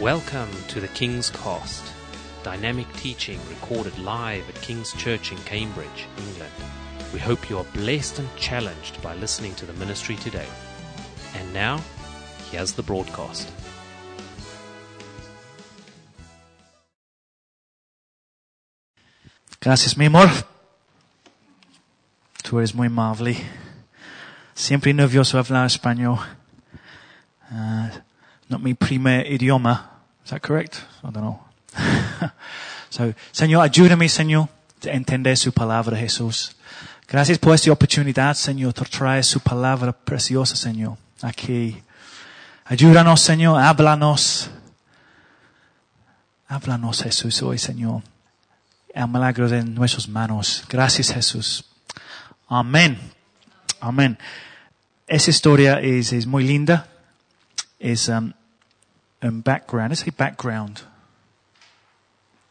Welcome to the King's Cast, dynamic teaching recorded live at King's Church in Cambridge, England. We hope you are blessed and challenged by listening to the ministry today. And now, here's the broadcast. Gracias, mi amor. Tú eres muy amable. Siempre nervioso hablar español. Uh, not mi primer idioma. Is that correct? I don't know. so, Señor, ayúdame, Señor, a entender su palabra, Jesús. Gracias por esta oportunidad, Señor, por traer su palabra preciosa, Señor, aquí. Ayúdanos, Señor, háblanos. Háblanos, Jesús, hoy, Señor. El milagro de nuestras manos. Gracias, Jesús. Amén. Amén. Esa historia es, es muy linda. Es um, un background. Es el background.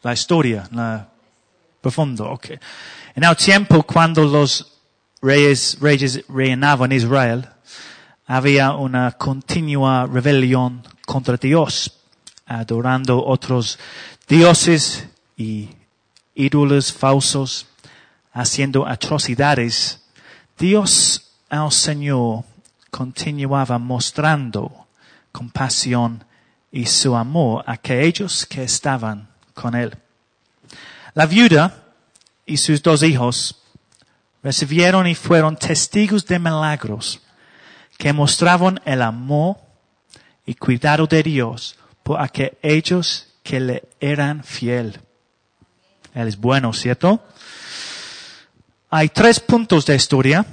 La historia, la profundo. Okay. En el tiempo cuando los reyes, reyes reinaban Israel, había una continua rebelión contra Dios, adorando otros dioses y ídolos falsos, haciendo atrocidades. Dios, el Señor, continuaba mostrando compasión y su amor a aquellos que estaban con él. La viuda y sus dos hijos recibieron y fueron testigos de milagros que mostraban el amor y cuidado de Dios por aquellos que le eran fiel. Él es bueno, ¿cierto? Hay tres puntos de historia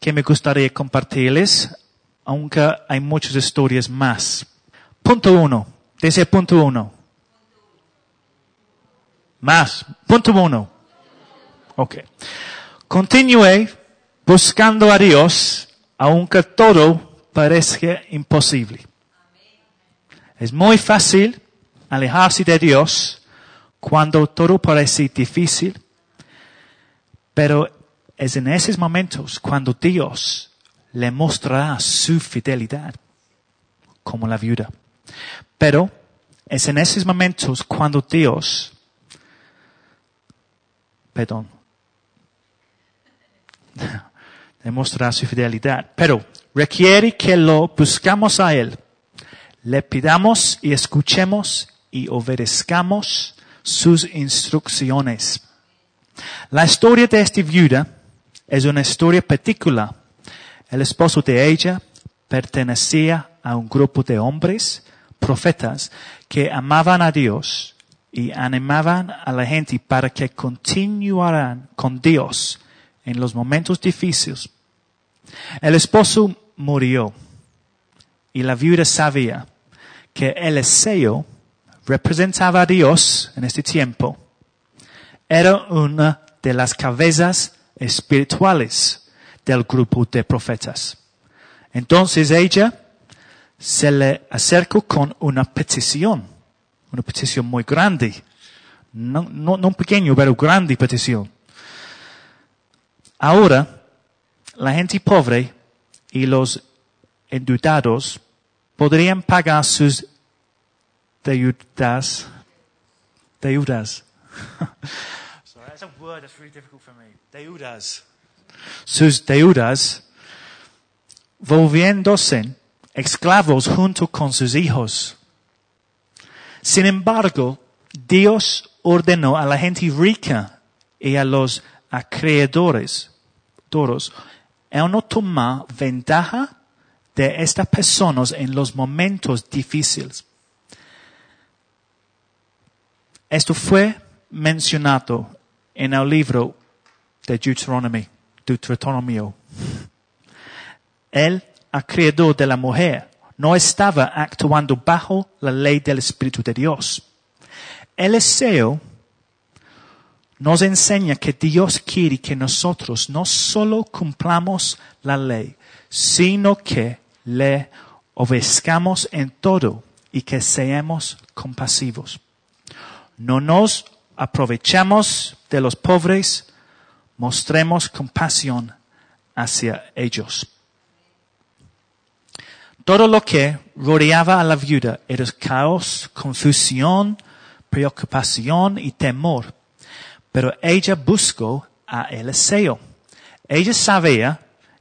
que me gustaría compartirles, aunque hay muchas historias más. Punto uno. Dice punto uno. Más. Punto uno. Ok. Continúe buscando a Dios, aunque todo parezca imposible. Es muy fácil alejarse de Dios cuando todo parece difícil, pero es en esos momentos cuando Dios le mostrará su fidelidad, como la viuda. Pero es en esos momentos cuando Dios, perdón, demostrará su fidelidad. Pero requiere que lo buscamos a Él, le pidamos y escuchemos y obedezcamos sus instrucciones. La historia de esta viuda es una historia particular. El esposo de ella pertenecía a un grupo de hombres, profetas, que amaban a Dios y animaban a la gente para que continuaran con Dios en los momentos difíciles. El esposo murió y la viuda sabía que el Eliseo representaba a Dios en este tiempo. Era una de las cabezas espirituales del grupo de profetas. Entonces ella se le acercó con una petición, una petición muy grande, no, no, no pequeño, pero grande petición. Ahora, la gente pobre y los endeudados podrían pagar sus deudas, deudas. Sorry, that's a word that's really difficult for me. Deudas. Sus deudas, volviéndose esclavos junto con sus hijos. Sin embargo, Dios ordenó a la gente rica y a los acreedores, todos, el no tomar ventaja de estas personas en los momentos difíciles. Esto fue mencionado en el libro de Deuteronomy, El acreedor de la mujer no estaba actuando bajo la ley del Espíritu de Dios. El deseo nos enseña que Dios quiere que nosotros no solo cumplamos la ley, sino que le obedezcamos en todo y que seamos compasivos. No nos aprovechamos de los pobres, mostremos compasión hacia ellos. Todo lo que rodeaba a la viuda era caos, confusión, preocupación y temor. Pero ella buscó a Eliseo. Ella sabía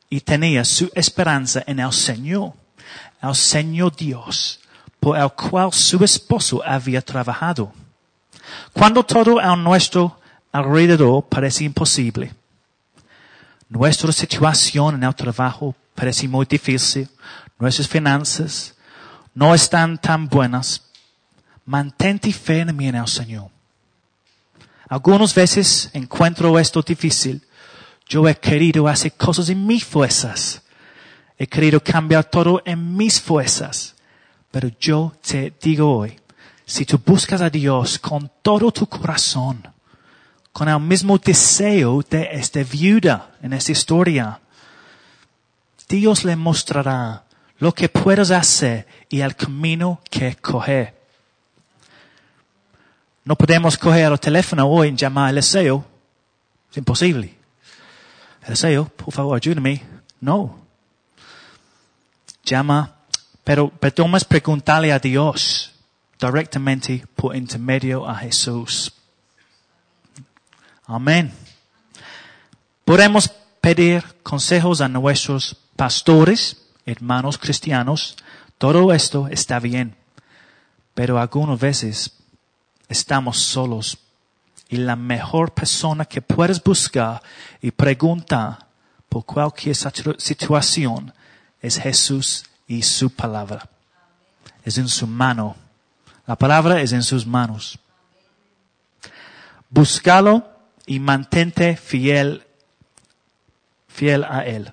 y tenía su esperanza en el Señor, el Señor Dios, por el cual su esposo había trabajado. Cuando todo a nuestro alrededor parece imposible, nuestra situación en el trabajo parece muy difícil, nuestras finanzas no están tan buenas, mantente mí en el Señor. Algunas veces encuentro esto difícil. Yo he querido hacer cosas en mis fuerzas. He querido cambiar todo en mis fuerzas. Pero yo te digo hoy, si tú buscas a Dios con todo tu corazón, con el mismo deseo de esta viuda en esta historia, Dios le mostrará lo que puedes hacer y el camino que coger. No podemos coger el teléfono hoy y llamar a Eliseo. Es imposible. Eliseo, por favor, ayúdame. No. Llama, pero, más preguntarle a Dios directamente por intermedio a Jesús. Amén. Podemos pedir consejos a nuestros pastores, hermanos cristianos. Todo esto está bien. Pero algunas veces estamos solos. Y la mejor persona que puedes buscar y preguntar por cualquier situación es Jesús y su palabra. Es en su mano. La palabra es en sus manos. Búscalo y mantente fiel, fiel a él.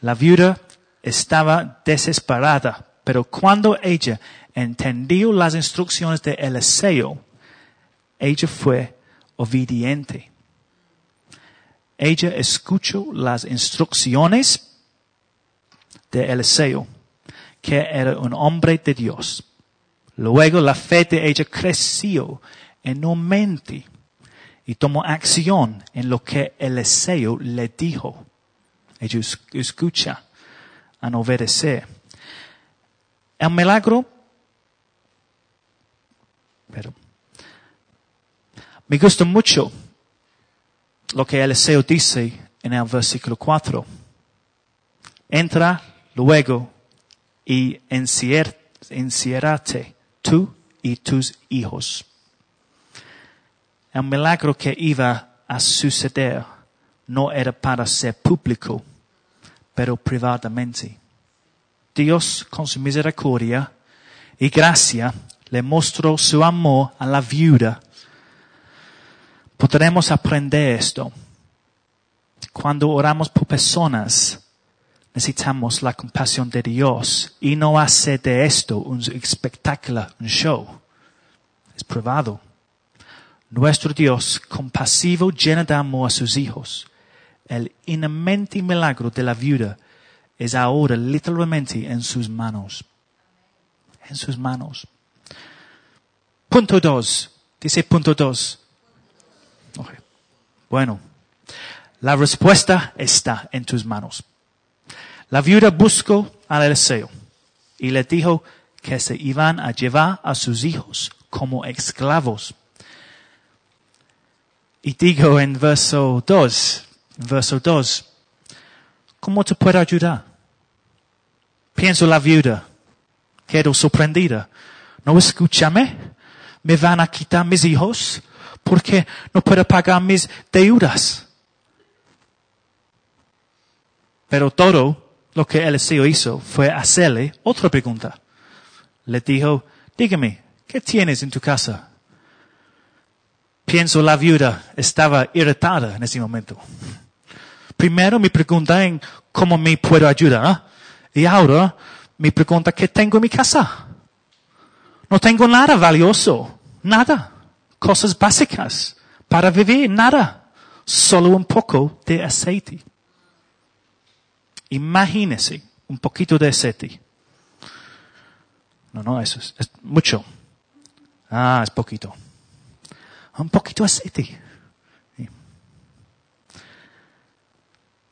La viuda estaba desesperada, pero cuando ella entendió las instrucciones de Eliseo, ella fue obediente. Ella escuchó las instrucciones de Eliseo, que era un hombre de Dios. Luego la fe de ella creció enormemente y tomó acción en lo que Eliseo le dijo. Ella escucha a obedecer. El milagro pero me gusta mucho lo que Eliseo dice en el versículo 4. Entra luego y enciérrate tú y tus hijos. El milagro que iba a suceder no era para ser público, pero privadamente. Dios, con su misericordia y gracia, le mostró su amor a la viuda. Podremos aprender esto. Cuando oramos por personas, necesitamos la compasión de Dios y no hacer de esto un espectáculo, un show. Es probado. Nuestro Dios, compasivo, lleno de amor a sus hijos. El inmenso milagro de la viuda es ahora literalmente en sus manos. En sus manos. Punto dos. Dice punto dos. Bueno, la respuesta está en tus manos. La viuda buscó al Eliseo y le dijo que se iban a llevar a sus hijos como esclavos. Y digo en verso 2, verso 2, ¿cómo te puedo ayudar? Pienso la viuda, quedo sorprendida. No escúchame, me van a quitar mis hijos porque no puedo pagar mis deudas. Pero todo lo que Eliseo hizo fue hacerle otra pregunta. Le dijo, dígame, ¿qué tienes en tu casa? Pienso la viuda estaba irritada en ese momento. Primero me pregunta cómo me puedo ayudar y ahora me pregunta qué tengo en mi casa. No tengo nada valioso. Nada. Cosas básicas para vivir. Nada. Solo un poco de aceite. Imagínese un poquito de aceite. No, no, eso es, es mucho. Ah, es poquito. Un poquito de aceite.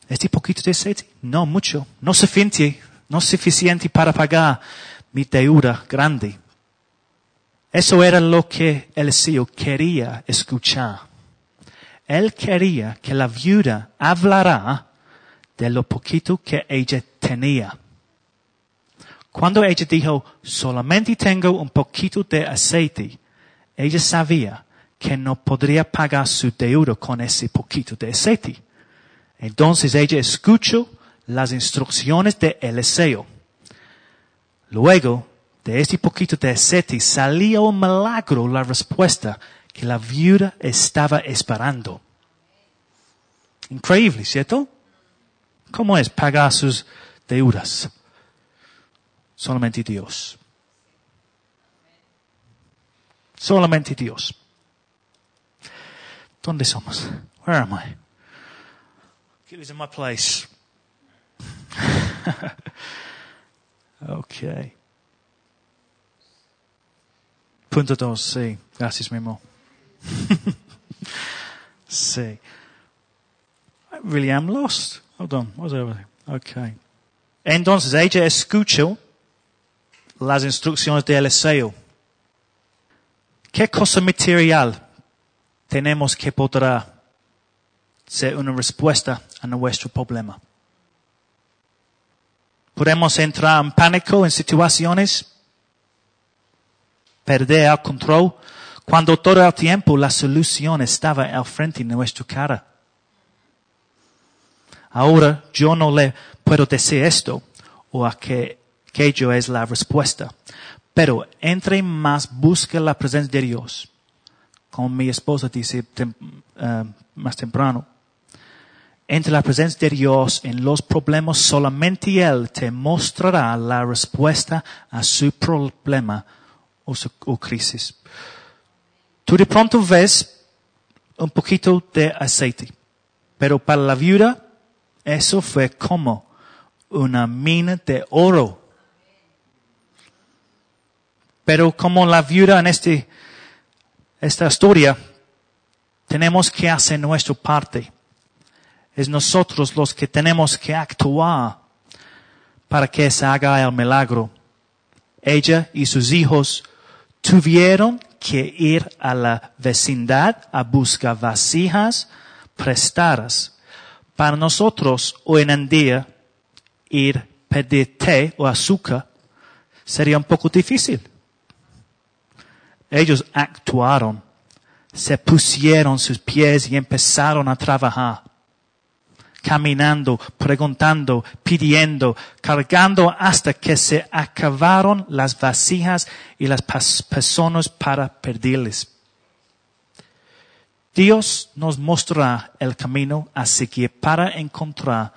¿Este poquito de aceite? No, mucho. No suficiente no suficiente para pagar mi deuda grande. Eso era lo que Eliseo quería escuchar. Él quería que la viuda hablara de lo poquito que ella tenía. Cuando ella dijo, solamente tengo un poquito de aceite, ella sabía que no podría pagar su deuda con ese poquito de aceite. Entonces ella escuchó las instrucciones de Eliseo. Luego de este poquito de aceite salía un milagro la respuesta que la viuda estaba esperando. Increíble, ¿cierto? ¿Cómo es pagar sus deudas? Solamente Dios. Solamente Dios. ¿Dónde somos? Where am I? Get in my place. okay. Punto dos, sí. Gracias, Mimo. sí. I really am lost. Hold on. What's everything? Okay. Entonces ella escuchó las instrucciones de Eliseo. ¿Qué cosa material tenemos que podrá ser una respuesta a nuestro problema? Podemos entrar en pánico en situaciones, perder el control, cuando todo el tiempo la solución estaba al frente de nuestra cara. Ahora yo no le puedo decir esto o a que, que ello es la respuesta. Pero entre más busque la presencia de Dios, mi esposa dice uh, más temprano, entre la presencia de Dios en los problemas, solamente Él te mostrará la respuesta a su problema o, su, crisis. Tú de pronto ves un poquito de aceite, pero para la viuda eso fue como una mina de oro. Pero como la viuda en este, esta historia, tenemos que hacer nuestra parte. Es nosotros los que tenemos que actuar para que se haga el milagro. Ella y sus hijos tuvieron que ir a la vecindad a buscar vasijas prestadas. Para nosotros hoy en día ir pedir té o azúcar sería un poco difícil. Ellos actuaron, se pusieron sus pies y empezaron a trabajar caminando, preguntando, pidiendo, cargando hasta que se acabaron las vasijas y las personas para pedirles. Dios nos mostrará el camino a seguir para encontrar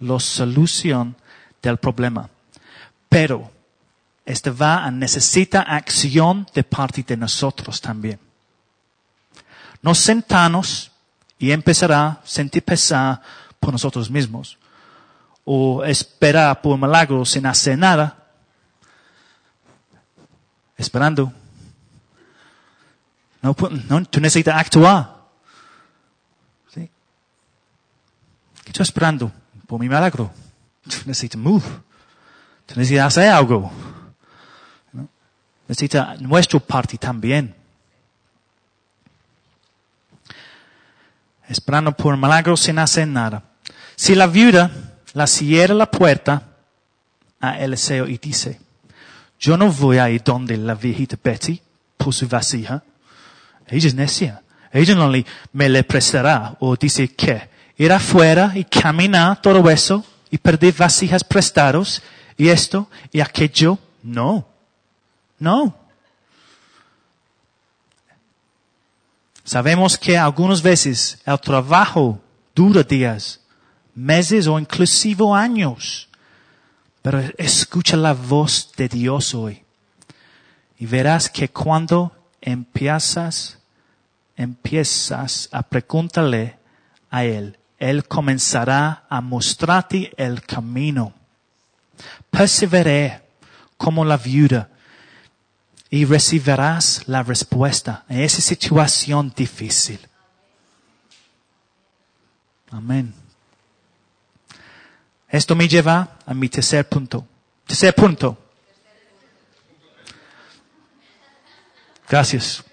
la solución del problema. Pero este va a necesitar acción de parte de nosotros también. Nos sentamos y empezará a sentir pesar por nosotros mismos. O esperar por milagro sin hacer nada. Esperando. No, no, tú necesitas actuar. ¿Sí? ¿Qué estoy esperando? Por mi milagro. Tú necesitas move. Tú necesitas hacer algo. Necesita nuestra parte también. Esperando por milagro sin hacer nada. Si la viuda la cierra la puerta a Eliseo y dice, yo no voy a ir donde la viejita Betty por su vasija. Ella es necia. Ella no le, me le prestará. O dice que ir afuera y caminar todo eso y perder vasijas prestados y esto y aquello. No. No. Sabemos que algunas veces el trabajo dura días meses o inclusive años. Pero escucha la voz de Dios hoy. Y verás que cuando empiezas, empiezas a preguntarle a Él, Él comenzará a mostrarte el camino. Perseveré como la viuda y recibirás la respuesta en esa situación difícil. Amén. Esto me lleva a mi tercer punto. Tercer punto. Gracias.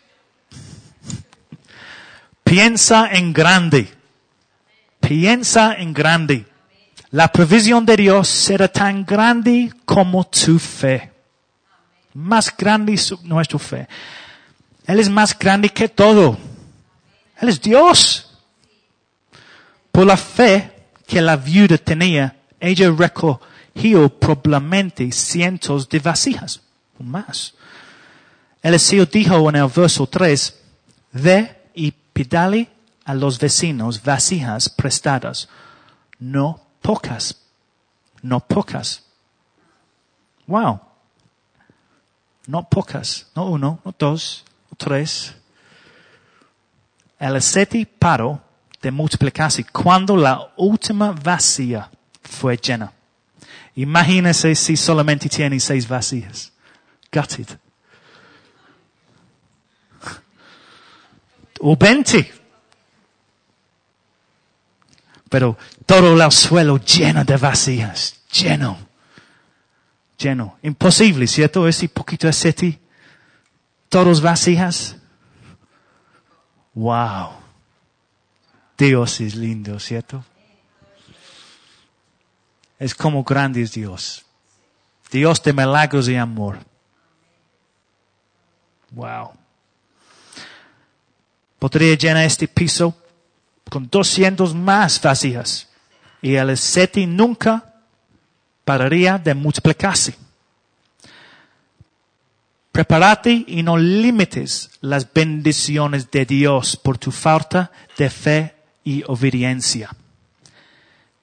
Piensa en grande. Piensa en grande. La provisión de Dios será tan grande como tu fe. Más grande es nuestra fe. Él es más grande que todo. Él es Dios. Por la fe que la viuda tenía, ella recogió probablemente cientos de vasijas o más. Eliseo dijo en el verso 3, ve y pidale a los vecinos vasijas prestadas, no pocas, no pocas. Wow. No pocas, no uno, no dos, no tres. El seti paro de multiplicarse cuando la última vacía fue llena. Imagínese si solamente tiene seis vacías. It. O veinte. Pero todo el suelo lleno de vacías. Lleno. Lleno. Imposible, ¿cierto? Ese poquito de seti. Todos vacías. Wow. Dios es lindo, ¿cierto? Es como grande es Dios. Dios de milagros y amor. Wow. Podría llenar este piso con 200 más vacías y el seti nunca pararía de multiplicarse. Prepárate y no limites las bendiciones de Dios por tu falta de fe y obediencia.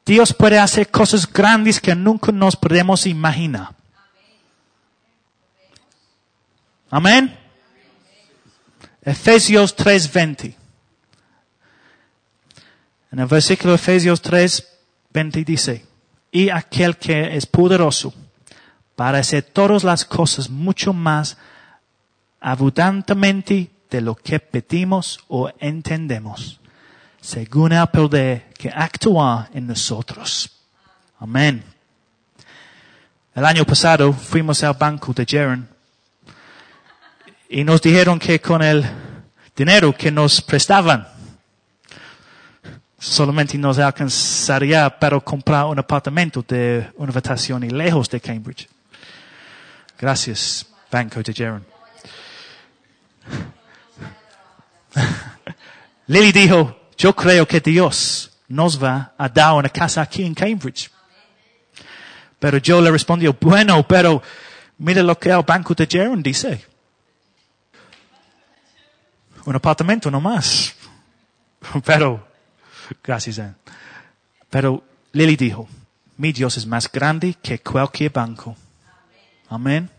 Dios puede hacer cosas grandes que nunca nos podemos imaginar. Amén. Efesios 3:20. En el versículo Efesios 3:20 dice, y aquel que es poderoso para hacer todas las cosas mucho más abundantemente de lo que pedimos o entendemos según el poder que actúa en nosotros. Amén. El año pasado fuimos al banco de Jaren y nos dijeron que con el dinero que nos prestaban solamente nos alcanzaría para comprar un apartamento de una habitación lejos de Cambridge. Gracias, Banco de Jaren. Lily dijo, yo creo que Dios nos va a dar una casa aquí en Cambridge. Pero yo le respondí, bueno, pero mire lo que el Banco de Jaron dice. Un apartamento no más. Pero, gracias a Pero Lily dijo, mi Dios es más grande que cualquier banco. Amén.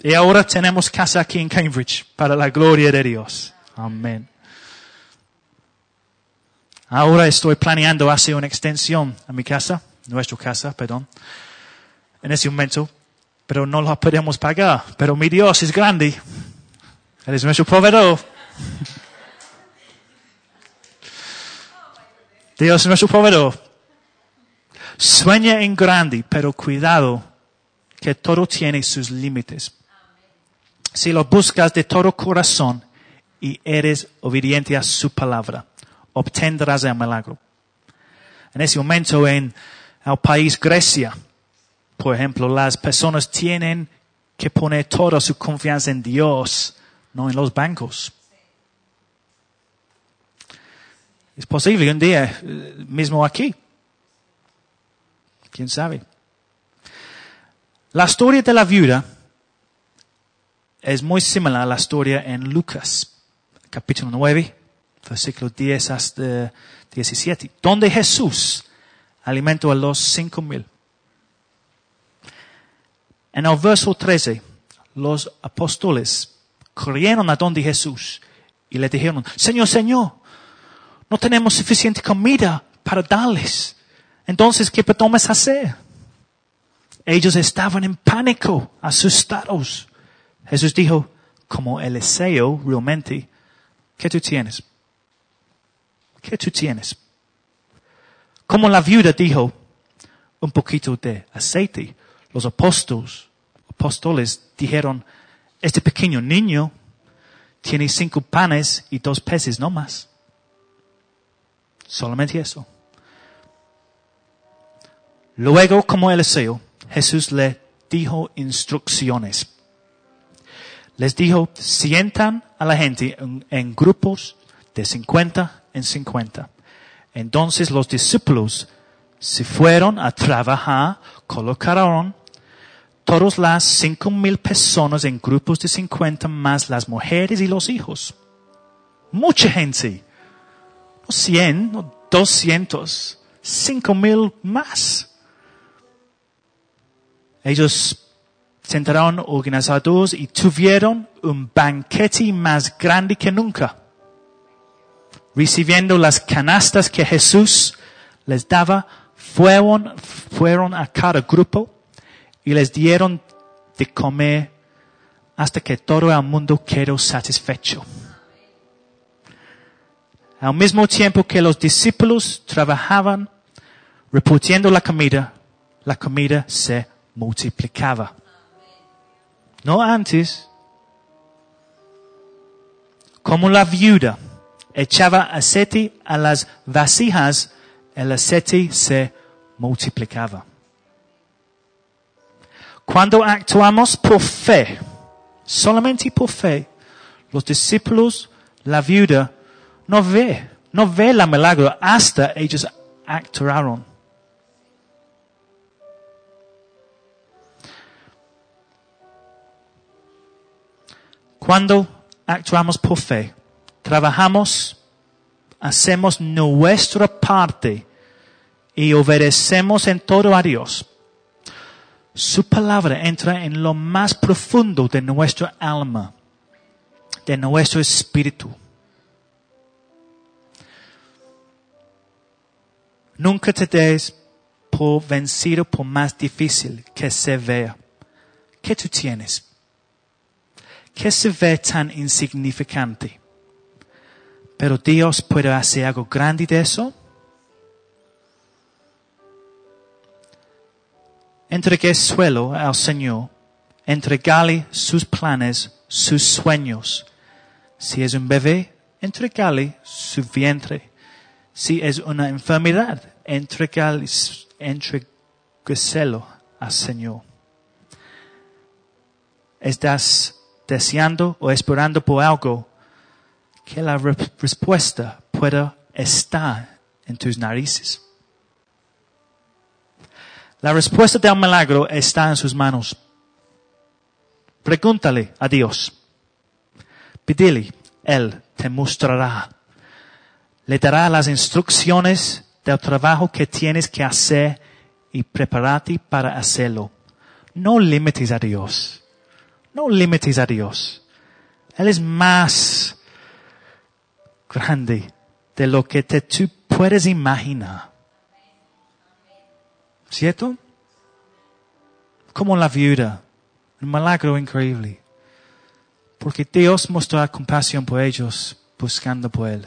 Y ahora tenemos casa aquí en Cambridge para la gloria de Dios. Amén. Ahora estoy planeando hacer una extensión a mi casa, nuestra casa, perdón, en ese momento, pero no lo podemos pagar. Pero mi Dios es grande. Él es nuestro proveedor. Dios es nuestro proveedor. Sueña en grande, pero cuidado que todo tiene sus límites. Si lo buscas de todo corazón y eres obediente a su palabra, obtendrás el milagro. En ese momento en el país Grecia, por ejemplo, las personas tienen que poner toda su confianza en Dios, no en los bancos. Es posible un día, eh, mismo aquí. ¿Quién sabe? La historia de la viuda es muy similar a la historia en Lucas, capítulo 9, versículo 10 hasta 17, donde Jesús alimentó a los cinco mil. En el verso 13, los apóstoles corrieron a donde Jesús y le dijeron, Señor, Señor, no tenemos suficiente comida para darles. Entonces, ¿qué podemos hacer? Ellos estaban en pánico, asustados. Jesús dijo, como Eliseo realmente, ¿qué tú tienes? ¿Qué tú tienes? Como la viuda dijo, un poquito de aceite. los apóstoles, apóstoles dijeron, este pequeño niño tiene cinco panes y dos peces, no más. Solamente eso. Luego, como Eliseo, Jesús le dijo instrucciones. Les dijo, sientan a la gente en, grupos de 50 en 50. Entonces los discípulos se fueron a trabajar, colocaron todas las cinco mil personas en grupos de 50 más las mujeres y los hijos. Mucha gente. No 100, no 200, cinco mil más. Ellos sentaron organizados y tuvieron un banquete más grande que nunca. Recibiendo las canastas que Jesús les daba, fueron, fueron a cada grupo y les dieron de comer hasta que todo el mundo quedó satisfecho. Al mismo tiempo que los discípulos trabajaban repartiendo la comida, la comida se multiplicaba. No antes. Como la viuda echaba aceite a las vasijas, el aceite se multiplicaba. Cuando actuamos por fe, solamente por fe, los discípulos, la viuda, no ve, no ve la milagro hasta ellos actuaron. Cuando actuamos por fe, trabajamos, hacemos nuestra parte y obedecemos en todo a Dios. Su palabra entra en lo más profundo de nuestra alma, de nuestro espíritu. Nunca te des por vencido por más difícil que se vea. ¿Qué tú tienes? ¿Qué se ve tan insignificante? Pero Dios puede hacer algo grande de eso. Entregué suelo al Señor. Entregale sus planes, sus sueños. Si es un bebé, entregale su vientre. Si es una enfermedad, entregueselo al Señor. Estás deseando o esperando por algo que la re respuesta pueda estar en tus narices. La respuesta del milagro está en sus manos. Pregúntale a Dios. Pídele, Él te mostrará. Le dará las instrucciones del trabajo que tienes que hacer y prepararte para hacerlo. No limites a Dios. No limites a Dios. Él es más grande de lo que te, tú puedes imaginar. ¿Cierto? Como la viuda. Un milagro increíble. Porque Dios mostró compasión por ellos buscando por Él.